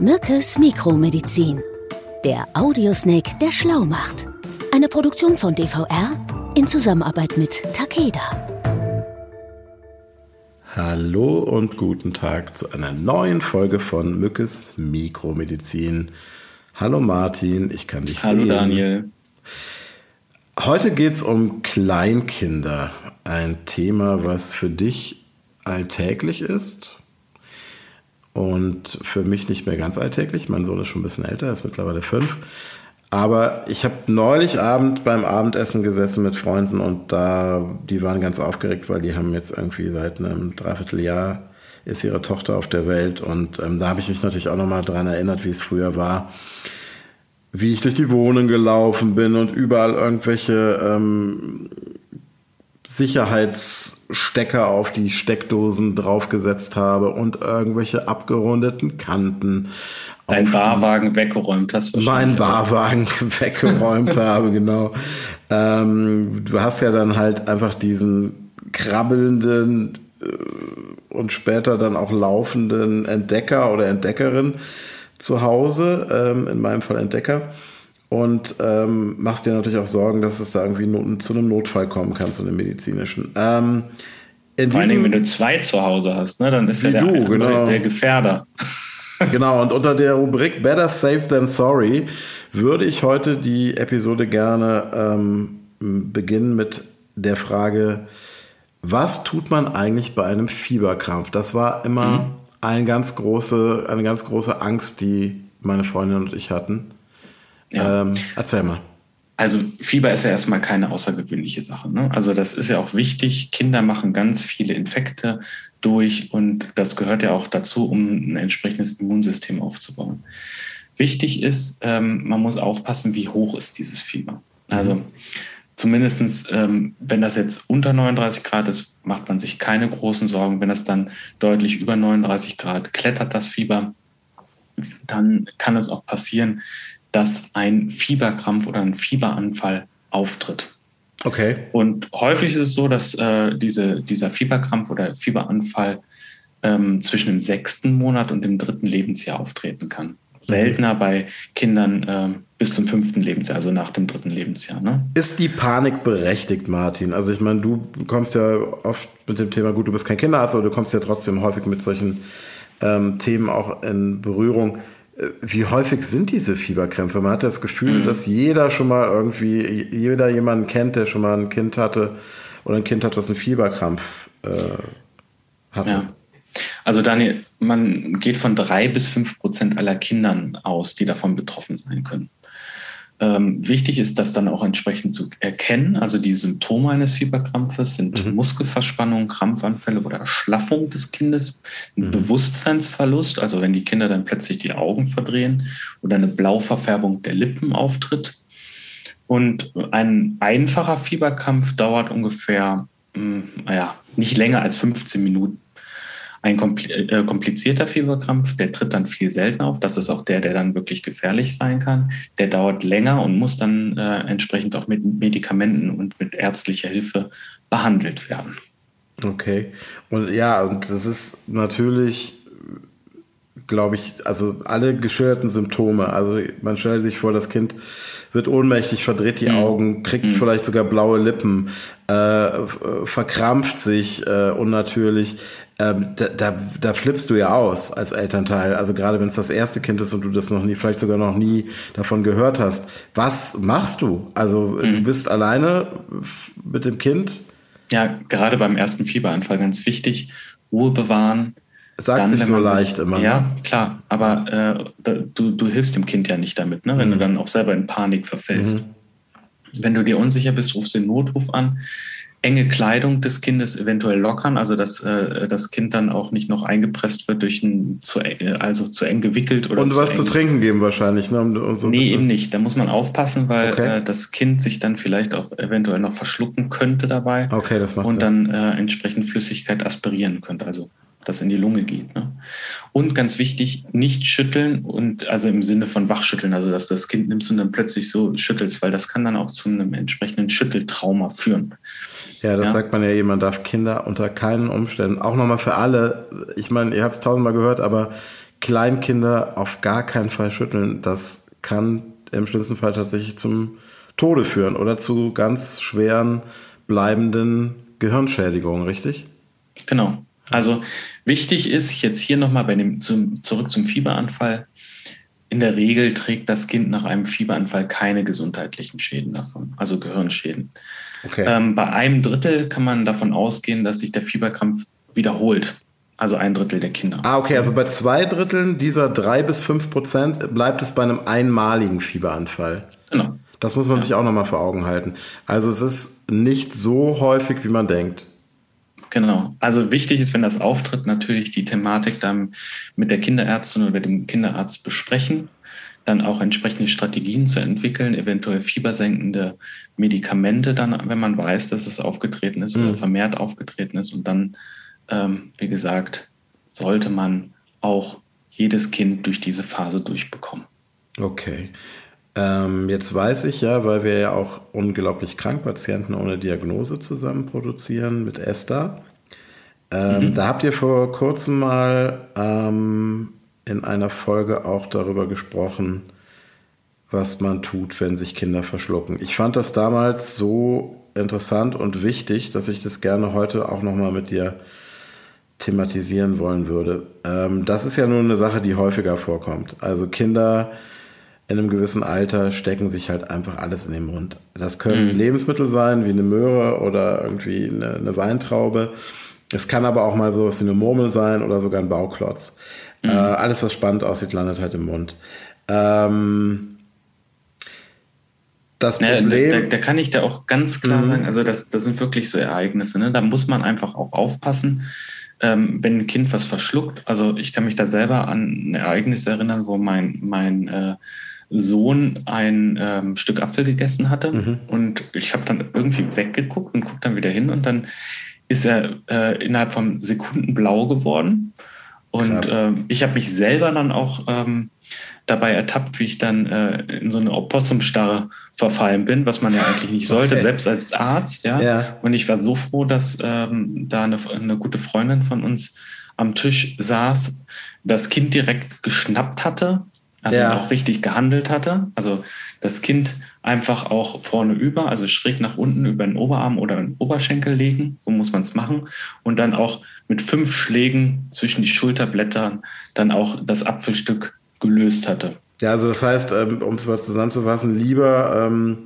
Mückes Mikromedizin. Der Audiosnake, der schlau macht. Eine Produktion von DVR in Zusammenarbeit mit Takeda. Hallo und guten Tag zu einer neuen Folge von Mückes Mikromedizin. Hallo Martin, ich kann dich Hallo sehen. Hallo Daniel. Heute geht es um Kleinkinder. Ein Thema, was für dich alltäglich ist und für mich nicht mehr ganz alltäglich. Mein Sohn ist schon ein bisschen älter, er ist mittlerweile fünf. Aber ich habe neulich Abend beim Abendessen gesessen mit Freunden und da, die waren ganz aufgeregt, weil die haben jetzt irgendwie seit einem Dreivierteljahr ist ihre Tochter auf der Welt und ähm, da habe ich mich natürlich auch nochmal daran erinnert, wie es früher war, wie ich durch die Wohnung gelaufen bin und überall irgendwelche ähm, Sicherheitsstecker auf die Steckdosen draufgesetzt habe und irgendwelche abgerundeten Kanten. Dein Barwagen weggeräumt hast. Mein Barwagen weggeräumt habe, genau. Ähm, du hast ja dann halt einfach diesen krabbelnden äh, und später dann auch laufenden Entdecker oder Entdeckerin zu Hause, ähm, in meinem Fall Entdecker und ähm, machst dir natürlich auch Sorgen, dass es da irgendwie not, zu einem Notfall kommen kann, zu einem medizinischen. Ähm, Vor allem, wenn du zwei zu Hause hast, ne, dann ist ja der, du, genau. der Gefährder. Genau, und unter der Rubrik Better Safe Than Sorry würde ich heute die Episode gerne ähm, beginnen mit der Frage, was tut man eigentlich bei einem Fieberkrampf? Das war immer mhm. eine, ganz große, eine ganz große Angst, die meine Freundin und ich hatten. Ja. Ähm, erzähl mal. Also Fieber ist ja erstmal keine außergewöhnliche Sache. Ne? Also das ist ja auch wichtig. Kinder machen ganz viele Infekte durch und das gehört ja auch dazu, um ein entsprechendes Immunsystem aufzubauen. Wichtig ist, ähm, man muss aufpassen, wie hoch ist dieses Fieber. Also mhm. zumindestens, ähm, wenn das jetzt unter 39 Grad ist, macht man sich keine großen Sorgen. Wenn das dann deutlich über 39 Grad klettert, das Fieber, dann kann es auch passieren, dass ein Fieberkrampf oder ein Fieberanfall auftritt. Okay. Und häufig ist es so, dass äh, diese, dieser Fieberkrampf oder Fieberanfall ähm, zwischen dem sechsten Monat und dem dritten Lebensjahr auftreten kann. Seltener bei Kindern äh, bis zum fünften Lebensjahr, also nach dem dritten Lebensjahr. Ne? Ist die Panik berechtigt, Martin? Also ich meine, du kommst ja oft mit dem Thema, gut, du bist kein Kinderarzt, aber du kommst ja trotzdem häufig mit solchen ähm, Themen auch in Berührung. Wie häufig sind diese Fieberkrämpfe? Man hat das Gefühl, mhm. dass jeder schon mal irgendwie, jeder jemanden kennt, der schon mal ein Kind hatte oder ein Kind hat, was einen Fieberkrampf äh, hatte. Ja. Also Daniel, man geht von drei bis fünf Prozent aller Kindern aus, die davon betroffen sein können. Ähm, wichtig ist, das dann auch entsprechend zu erkennen. Also die Symptome eines Fieberkrampfes sind mhm. Muskelverspannung, Krampfanfälle oder Erschlaffung des Kindes, ein mhm. Bewusstseinsverlust, also wenn die Kinder dann plötzlich die Augen verdrehen oder eine Blauverfärbung der Lippen auftritt. Und ein einfacher Fieberkrampf dauert ungefähr, mh, hm, naja, nicht länger als 15 Minuten. Ein äh, komplizierter Fieberkrampf, der tritt dann viel seltener auf. Das ist auch der, der dann wirklich gefährlich sein kann. Der dauert länger und muss dann äh, entsprechend auch mit Medikamenten und mit ärztlicher Hilfe behandelt werden. Okay. Und ja, und das ist natürlich, glaube ich, also alle geschilderten Symptome. Also man stellt sich vor, das Kind wird ohnmächtig, verdreht die mhm. Augen, kriegt mhm. vielleicht sogar blaue Lippen, äh, verkrampft sich äh, unnatürlich ähm, da, da, da flippst du ja aus als Elternteil. Also gerade wenn es das erste Kind ist und du das noch nie, vielleicht sogar noch nie davon gehört hast. Was machst du? Also mhm. du bist alleine mit dem Kind? Ja, gerade beim ersten Fieberanfall ganz wichtig, Ruhe bewahren. Sagt dann, sich so leicht sich, immer. Ja, ne? klar, aber äh, du, du hilfst dem Kind ja nicht damit, ne? wenn mhm. du dann auch selber in Panik verfällst. Mhm. Wenn du dir unsicher bist, rufst du den Notruf an enge Kleidung des Kindes eventuell lockern, also dass äh, das Kind dann auch nicht noch eingepresst wird durch ein zu, äh, also zu eng gewickelt oder und zu was zu trinken geben wahrscheinlich, ne? Und so nee, eben nicht. Da muss man aufpassen, weil okay. äh, das Kind sich dann vielleicht auch eventuell noch verschlucken könnte dabei. Okay, das macht und Sinn. dann äh, entsprechend Flüssigkeit aspirieren könnte, also das in die Lunge geht. Ne? Und ganz wichtig, nicht schütteln und also im Sinne von wachschütteln, also dass das Kind nimmst und dann plötzlich so schüttelst, weil das kann dann auch zu einem entsprechenden Schütteltrauma führen. Ja, das ja. sagt man ja, man darf Kinder unter keinen Umständen, auch nochmal für alle, ich meine, ihr habt es tausendmal gehört, aber Kleinkinder auf gar keinen Fall schütteln. Das kann im schlimmsten Fall tatsächlich zum Tode führen oder zu ganz schweren bleibenden Gehirnschädigungen, richtig? Genau. Also wichtig ist jetzt hier nochmal bei dem zum, zurück zum Fieberanfall. In der Regel trägt das Kind nach einem Fieberanfall keine gesundheitlichen Schäden davon, also Gehirnschäden. Okay. Ähm, bei einem Drittel kann man davon ausgehen, dass sich der Fieberkrampf wiederholt. Also ein Drittel der Kinder. Ah, okay. Also bei zwei Dritteln dieser drei bis fünf Prozent bleibt es bei einem einmaligen Fieberanfall. Genau. Das muss man ja. sich auch nochmal vor Augen halten. Also es ist nicht so häufig, wie man denkt. Genau. Also wichtig ist, wenn das auftritt, natürlich die Thematik dann mit der Kinderärztin oder mit dem Kinderarzt besprechen, dann auch entsprechende Strategien zu entwickeln, eventuell fiebersenkende Medikamente dann, wenn man weiß, dass es aufgetreten ist mhm. oder vermehrt aufgetreten ist und dann ähm, wie gesagt, sollte man auch jedes Kind durch diese Phase durchbekommen. Okay. Ähm, jetzt weiß ich ja, weil wir ja auch unglaublich Krankpatienten ohne Diagnose zusammen produzieren mit Esther. Ähm, mhm. Da habt ihr vor kurzem mal ähm, in einer Folge auch darüber gesprochen, was man tut, wenn sich Kinder verschlucken. Ich fand das damals so interessant und wichtig, dass ich das gerne heute auch nochmal mit dir thematisieren wollen würde. Ähm, das ist ja nur eine Sache, die häufiger vorkommt. Also Kinder in einem gewissen Alter stecken sich halt einfach alles in den Mund. Das können mhm. Lebensmittel sein, wie eine Möhre oder irgendwie eine, eine, Weintraube. Es kann aber auch mal sowas wie eine Murmel sein oder sogar ein Bauklotz. Mhm. Äh, alles, was spannend aussieht, landet halt im Mund. Ähm, das Problem. Ja, da, da, kann ich da auch ganz klar mhm. sagen, also das, das sind wirklich so Ereignisse. Ne? Da muss man einfach auch aufpassen ähm, wenn ein Kind was verschluckt. Also ich kann mich da selber an ein Ereignis erinnern, wo mein, mein äh, Sohn ein ähm, Stück Apfel gegessen hatte mhm. und ich habe dann irgendwie weggeguckt und gucke dann wieder hin und dann ist er äh, innerhalb von Sekunden blau geworden. Und ähm, ich habe mich selber dann auch ähm, dabei ertappt, wie ich dann äh, in so eine Opossumstarre verfallen bin, was man ja eigentlich nicht sollte, okay. selbst als Arzt. Ja? ja. Und ich war so froh, dass ähm, da eine, eine gute Freundin von uns am Tisch saß, das Kind direkt geschnappt hatte, also ja. auch richtig gehandelt hatte. Also das Kind einfach auch vorne über, also schräg nach unten über den Oberarm oder den Oberschenkel legen, so muss man es machen. Und dann auch mit fünf Schlägen zwischen die Schulterblättern dann auch das Apfelstück gelöst hatte. Ja, also das heißt, ähm, um es mal zusammenzufassen, lieber ähm,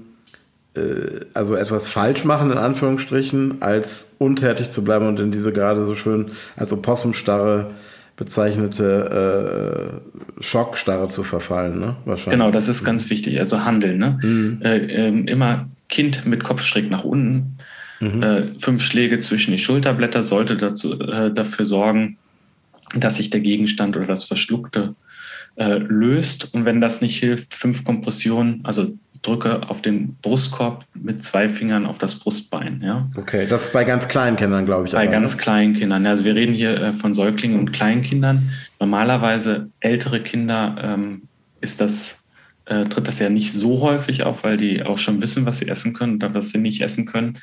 äh, also etwas falsch machen, in Anführungsstrichen, als untätig zu bleiben und in diese gerade so schön als Opossumstarre bezeichnete äh, Schockstarre zu verfallen, ne? Wahrscheinlich. Genau, das ist ganz wichtig. Also handeln, ne? Mhm. Äh, äh, immer Kind mit Kopf schräg nach unten. Mhm. Äh, fünf Schläge zwischen die Schulterblätter sollte dazu, äh, dafür sorgen, dass sich der Gegenstand oder das Verschluckte äh, löst. Und wenn das nicht hilft, fünf Kompressionen, also drücke auf den Brustkorb mit zwei Fingern auf das Brustbein. Ja. Okay, das ist bei ganz kleinen Kindern, glaube ich. Bei aber, ganz ne? kleinen Kindern. Also wir reden hier äh, von Säuglingen und Kleinkindern. Normalerweise ältere Kinder ähm, ist das, äh, tritt das ja nicht so häufig auf, weil die auch schon wissen, was sie essen können oder was sie nicht essen können.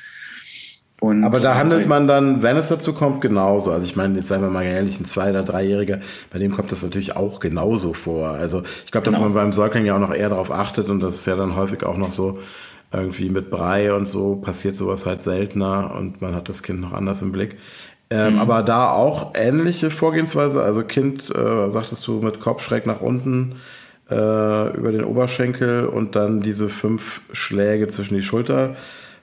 Und aber da handelt man dann, wenn es dazu kommt, genauso. Also ich meine, jetzt seien wir mal ehrlich, ein Zwei- oder Dreijähriger, bei dem kommt das natürlich auch genauso vor. Also ich glaube, dass genau. man beim Säugling ja auch noch eher darauf achtet und das ist ja dann häufig auch noch so irgendwie mit Brei und so passiert sowas halt seltener und man hat das Kind noch anders im Blick. Ähm, mhm. Aber da auch ähnliche Vorgehensweise, also Kind, äh, sagtest du, mit Kopf schräg nach unten äh, über den Oberschenkel und dann diese fünf Schläge zwischen die Schulter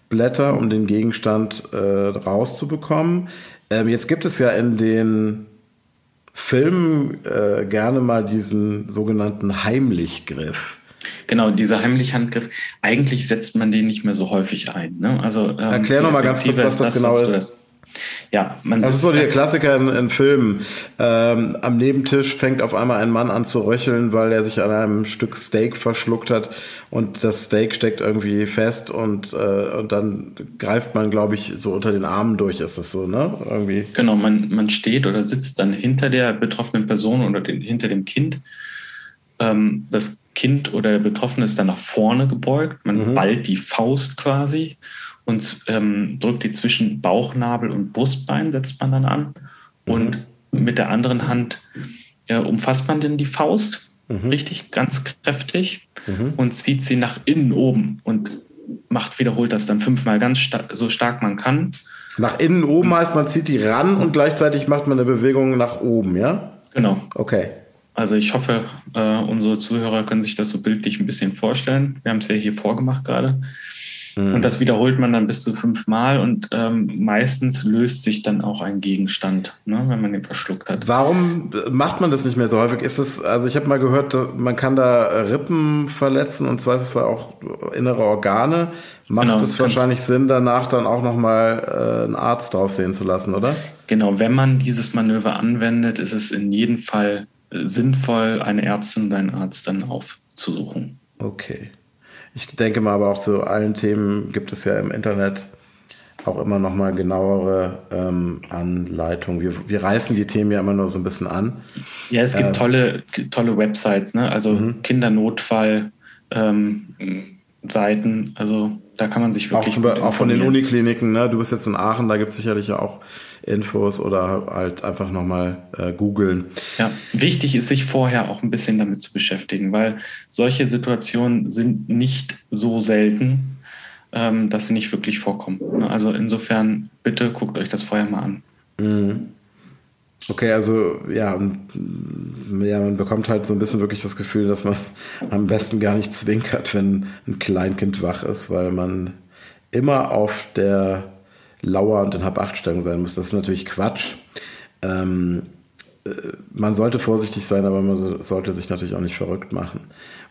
Blätter, um den Gegenstand äh, rauszubekommen. Ähm, jetzt gibt es ja in den Filmen äh, gerne mal diesen sogenannten Heimlichgriff. Genau, dieser Heimlichhandgriff. Eigentlich setzt man den nicht mehr so häufig ein. Ne? Also, ähm, Erklär noch mal ganz kurz, was das, das genau ist. Ja, man das ist so der Klassiker in, in Filmen. Ähm, am Nebentisch fängt auf einmal ein Mann an zu röcheln, weil er sich an einem Stück Steak verschluckt hat und das Steak steckt irgendwie fest und, äh, und dann greift man, glaube ich, so unter den Armen durch, ist das so, ne? Irgendwie. Genau, man, man steht oder sitzt dann hinter der betroffenen Person oder den, hinter dem Kind. Ähm, das Kind oder der Betroffene ist dann nach vorne gebeugt, man mhm. ballt die Faust quasi und ähm, drückt die zwischen Bauchnabel und Brustbein, setzt man dann an. Mhm. Und mit der anderen Hand ja, umfasst man denn die Faust mhm. richtig, ganz kräftig mhm. und zieht sie nach innen oben und macht, wiederholt das dann fünfmal ganz sta so stark man kann. Nach innen oben heißt, man zieht die ran und gleichzeitig macht man eine Bewegung nach oben, ja? Genau. Okay. Also ich hoffe, äh, unsere Zuhörer können sich das so bildlich ein bisschen vorstellen. Wir haben es ja hier vorgemacht gerade. Mhm. Und das wiederholt man dann bis zu fünfmal und ähm, meistens löst sich dann auch ein Gegenstand, ne, wenn man den verschluckt hat. Warum macht man das nicht mehr so häufig? Ist es, also ich habe mal gehört, man kann da Rippen verletzen und zweifelsfall auch innere Organe. Macht genau, es wahrscheinlich Sinn, danach dann auch nochmal äh, einen Arzt draufsehen zu lassen, oder? Genau, wenn man dieses Manöver anwendet, ist es in jedem Fall äh, sinnvoll, eine Ärztin und einen Arzt dann aufzusuchen. Okay. Ich denke mal, aber auch zu allen Themen gibt es ja im Internet auch immer noch mal genauere ähm, Anleitungen. Wir, wir reißen die Themen ja immer nur so ein bisschen an. Ja, es gibt äh, tolle, tolle Websites, ne? also mhm. Kindernotfall. Ähm, Seiten, also da kann man sich wirklich. Auch, auch von den Unikliniken, ne? Du bist jetzt in Aachen, da gibt es sicherlich ja auch Infos oder halt einfach nochmal äh, googeln. Ja, wichtig ist, sich vorher auch ein bisschen damit zu beschäftigen, weil solche Situationen sind nicht so selten, ähm, dass sie nicht wirklich vorkommen. Ne? Also insofern, bitte guckt euch das vorher mal an. Mhm. Okay, also ja, und ja, man bekommt halt so ein bisschen wirklich das Gefühl, dass man am besten gar nicht zwinkert, wenn ein Kleinkind wach ist, weil man immer auf der Lauer und in Hab-Acht-Stellung sein muss. Das ist natürlich Quatsch. Ähm, äh, man sollte vorsichtig sein, aber man sollte sich natürlich auch nicht verrückt machen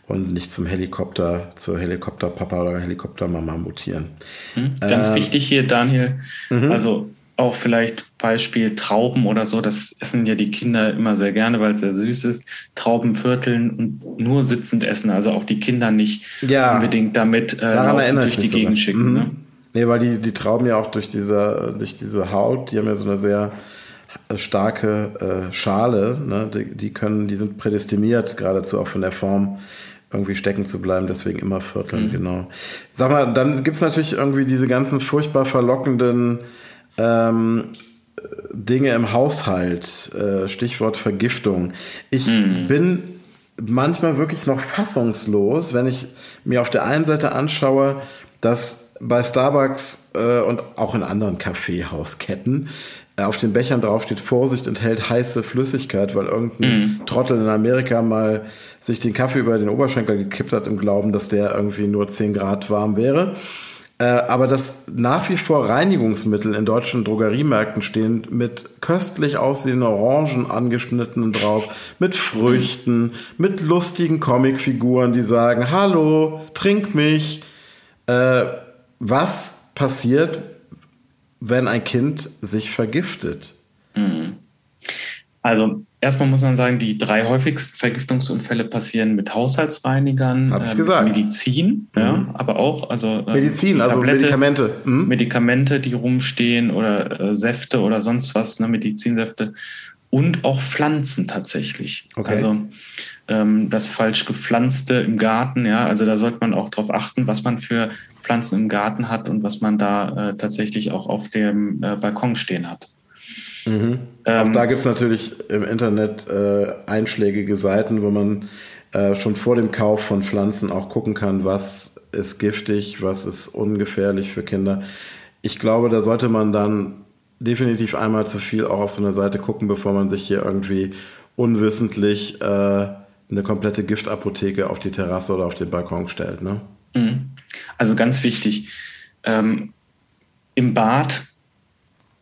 und nicht zum Helikopter, zur Helikopterpapa oder Helikoptermama mutieren. Hm, ganz ähm, wichtig hier, Daniel. Mhm. Also auch vielleicht Beispiel Trauben oder so, das essen ja die Kinder immer sehr gerne, weil es sehr süß ist. Trauben vierteln und nur sitzend essen, also auch die Kinder nicht ja, unbedingt damit äh, durch die Gegend schicken. Mhm. Ne? Nee, weil die, die Trauben ja auch durch diese, durch diese Haut, die haben ja so eine sehr starke äh, Schale, ne? die, die können, die sind prädestiniert geradezu auch von der Form irgendwie stecken zu bleiben, deswegen immer vierteln, mhm. genau. Sag mal, dann gibt es natürlich irgendwie diese ganzen furchtbar verlockenden ähm, Dinge im Haushalt, äh, Stichwort Vergiftung. Ich mhm. bin manchmal wirklich noch fassungslos, wenn ich mir auf der einen Seite anschaue, dass bei Starbucks äh, und auch in anderen Kaffeehausketten äh, auf den Bechern draufsteht, Vorsicht enthält heiße Flüssigkeit, weil irgendein mm. Trottel in Amerika mal sich den Kaffee über den Oberschenkel gekippt hat im Glauben, dass der irgendwie nur 10 Grad warm wäre. Äh, aber dass nach wie vor Reinigungsmittel in deutschen Drogeriemärkten stehen mit köstlich aussehenden Orangen angeschnittenen drauf, mit Früchten, mit lustigen Comicfiguren, die sagen, hallo, trink mich. Äh, was passiert, wenn ein Kind sich vergiftet? Also erstmal muss man sagen, die drei häufigsten Vergiftungsunfälle passieren mit Haushaltsreinigern, äh, gesagt. Medizin, mhm. ja, aber auch also äh, Medizin, also Tablette, Medikamente, mhm. Medikamente, die rumstehen oder äh, Säfte oder sonst was, ne, Medizinsäfte und auch Pflanzen tatsächlich. Okay. Also ähm, das falsch gepflanzte im Garten, ja, also da sollte man auch darauf achten, was man für Pflanzen im Garten hat und was man da äh, tatsächlich auch auf dem äh, Balkon stehen hat. Mhm. Ähm, auch da gibt es natürlich im Internet äh, einschlägige Seiten, wo man äh, schon vor dem Kauf von Pflanzen auch gucken kann, was ist giftig, was ist ungefährlich für Kinder. Ich glaube, da sollte man dann definitiv einmal zu viel auch auf so eine Seite gucken, bevor man sich hier irgendwie unwissentlich äh, eine komplette Giftapotheke auf die Terrasse oder auf den Balkon stellt. Ne? Mhm. Also ganz wichtig, ähm, im Bad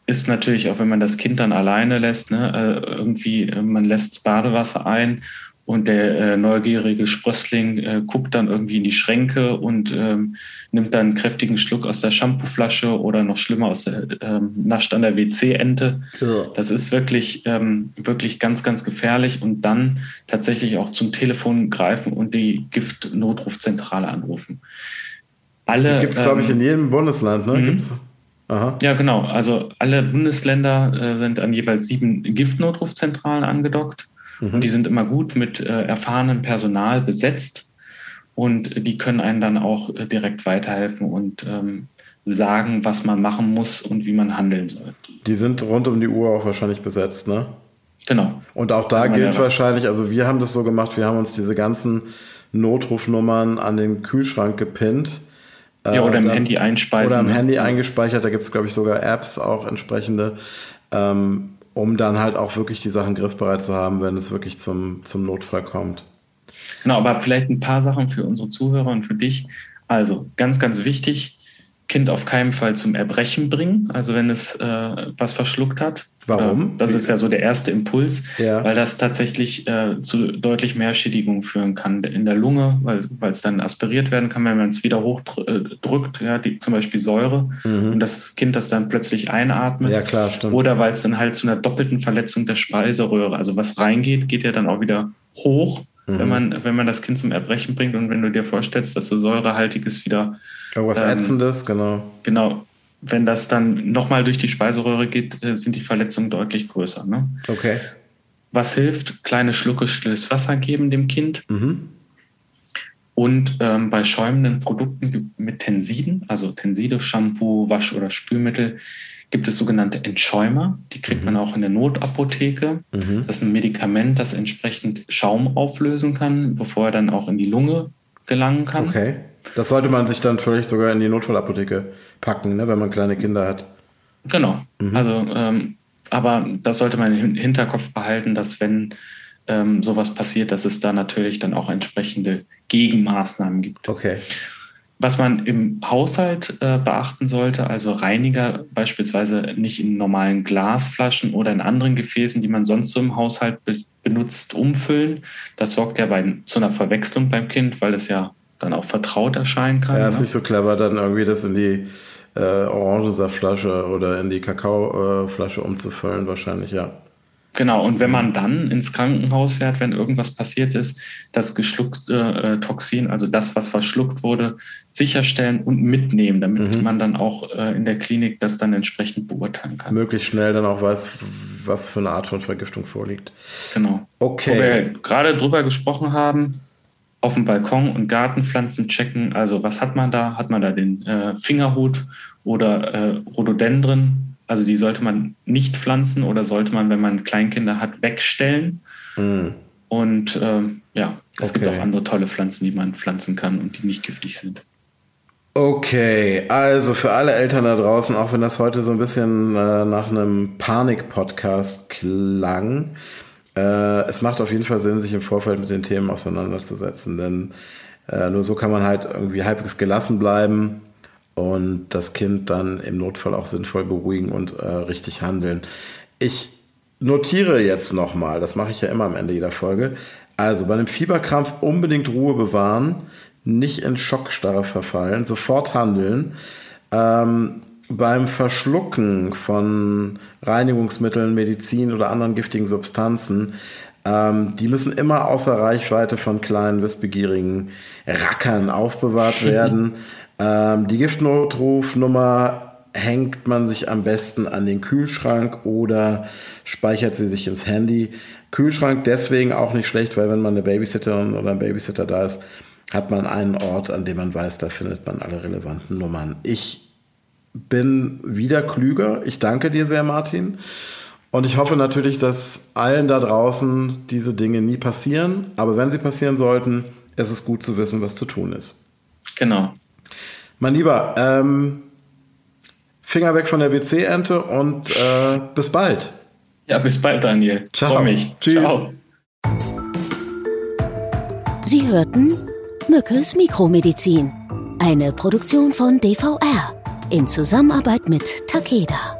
ist natürlich, auch wenn man das Kind dann alleine lässt, ne, äh, irgendwie, äh, man lässt Badewasser ein und der äh, neugierige Sprössling äh, guckt dann irgendwie in die Schränke und ähm, nimmt dann einen kräftigen Schluck aus der Shampooflasche oder noch schlimmer aus der ähm, nascht an der WC-Ente. Ja. Das ist wirklich, ähm, wirklich ganz, ganz gefährlich und dann tatsächlich auch zum Telefon greifen und die Giftnotrufzentrale anrufen. Alle. Gibt es, glaube ich, in ähm, jedem Bundesland, ne? Mhm. Gibt's? Aha. Ja, genau. Also alle Bundesländer äh, sind an jeweils sieben Giftnotrufzentralen angedockt. Mhm. Und die sind immer gut mit äh, erfahrenem Personal besetzt. Und die können einen dann auch äh, direkt weiterhelfen und ähm, sagen, was man machen muss und wie man handeln soll. Die sind rund um die Uhr auch wahrscheinlich besetzt, ne? Genau. Und auch da gilt wahrscheinlich, also wir haben das so gemacht, wir haben uns diese ganzen Notrufnummern an den Kühlschrank gepinnt. Ja, oder im äh, Handy einspeisen. Oder im ne? Handy eingespeichert, da gibt es, glaube ich, sogar Apps auch entsprechende, ähm, um dann halt auch wirklich die Sachen griffbereit zu haben, wenn es wirklich zum, zum Notfall kommt. Genau, aber vielleicht ein paar Sachen für unsere Zuhörer und für dich. Also ganz, ganz wichtig, Kind auf keinen Fall zum Erbrechen bringen, also wenn es äh, was verschluckt hat. Warum? Das ist ja so der erste Impuls, ja. weil das tatsächlich äh, zu deutlich mehr Schädigung führen kann in der Lunge, weil es dann aspiriert werden kann, wenn man es wieder hochdrückt, ja, die, zum Beispiel Säure, mhm. und das Kind das dann plötzlich einatmet. Ja, klar, stimmt. Oder weil es dann halt zu einer doppelten Verletzung der Speiseröhre, also was reingeht, geht ja dann auch wieder hoch, mhm. wenn, man, wenn man das Kind zum Erbrechen bringt und wenn du dir vorstellst, dass so säurehaltiges wieder Irgendwas ähm, Ätzendes, genau. Genau. Wenn das dann nochmal durch die Speiseröhre geht, äh, sind die Verletzungen deutlich größer. Ne? Okay. Was hilft? Kleine Schlucke stilles Wasser geben dem Kind. Mhm. Und ähm, bei schäumenden Produkten mit Tensiden, also Tenside, Shampoo, Wasch- oder Spülmittel, gibt es sogenannte Entschäumer. Die kriegt mhm. man auch in der Notapotheke. Mhm. Das ist ein Medikament, das entsprechend Schaum auflösen kann, bevor er dann auch in die Lunge gelangen kann. Okay. Das sollte man sich dann vielleicht sogar in die Notfallapotheke packen, ne, wenn man kleine Kinder hat. Genau. Mhm. Also, ähm, aber das sollte man im Hinterkopf behalten, dass wenn ähm, sowas passiert, dass es da natürlich dann auch entsprechende Gegenmaßnahmen gibt. Okay. Was man im Haushalt äh, beachten sollte, also Reiniger beispielsweise nicht in normalen Glasflaschen oder in anderen Gefäßen, die man sonst so im Haushalt be benutzt, umfüllen. Das sorgt ja bei, zu einer Verwechslung beim Kind, weil es ja dann auch vertraut erscheinen kann. Ja, ist ne? nicht so clever, dann irgendwie das in die äh, Orangensaftflasche oder in die Kakaoflasche umzufüllen, wahrscheinlich, ja. Genau, und wenn man dann ins Krankenhaus fährt, wenn irgendwas passiert ist, das geschluckte äh, Toxin, also das, was verschluckt wurde, sicherstellen und mitnehmen, damit mhm. man dann auch äh, in der Klinik das dann entsprechend beurteilen kann. Möglichst schnell dann auch weiß, was für eine Art von Vergiftung vorliegt. Genau. Okay. Wo wir gerade drüber gesprochen haben, auf dem Balkon und Gartenpflanzen checken. Also was hat man da? Hat man da den äh, Fingerhut oder äh, Rhododendren? Also die sollte man nicht pflanzen oder sollte man, wenn man Kleinkinder hat, wegstellen. Mhm. Und ähm, ja, es okay. gibt auch andere tolle Pflanzen, die man pflanzen kann und die nicht giftig sind. Okay, also für alle Eltern da draußen, auch wenn das heute so ein bisschen äh, nach einem Panik-Podcast klang, äh, es macht auf jeden Fall Sinn, sich im Vorfeld mit den Themen auseinanderzusetzen, denn äh, nur so kann man halt irgendwie halbwegs gelassen bleiben und das Kind dann im Notfall auch sinnvoll beruhigen und äh, richtig handeln. Ich notiere jetzt nochmal, das mache ich ja immer am Ende jeder Folge. Also bei einem Fieberkrampf unbedingt Ruhe bewahren, nicht in Schockstarre verfallen, sofort handeln. Ähm, beim Verschlucken von Reinigungsmitteln, Medizin oder anderen giftigen Substanzen, ähm, die müssen immer außer Reichweite von kleinen, wissbegierigen Rackern aufbewahrt werden. Ähm, die Giftnotrufnummer hängt man sich am besten an den Kühlschrank oder speichert sie sich ins Handy. Kühlschrank deswegen auch nicht schlecht, weil wenn man eine Babysitterin oder ein Babysitter da ist, hat man einen Ort, an dem man weiß, da findet man alle relevanten Nummern. Ich bin wieder klüger. Ich danke dir sehr, Martin. Und ich hoffe natürlich, dass allen da draußen diese Dinge nie passieren. Aber wenn sie passieren sollten, ist es gut zu wissen, was zu tun ist. Genau. Mein Lieber, ähm, Finger weg von der WC-Ente und äh, bis bald. Ja, bis bald, Daniel. Ciao. Freue mich. Tschüss. Ciao. Sie hörten Mückes Mikromedizin, eine Produktion von DVR in Zusammenarbeit mit Takeda.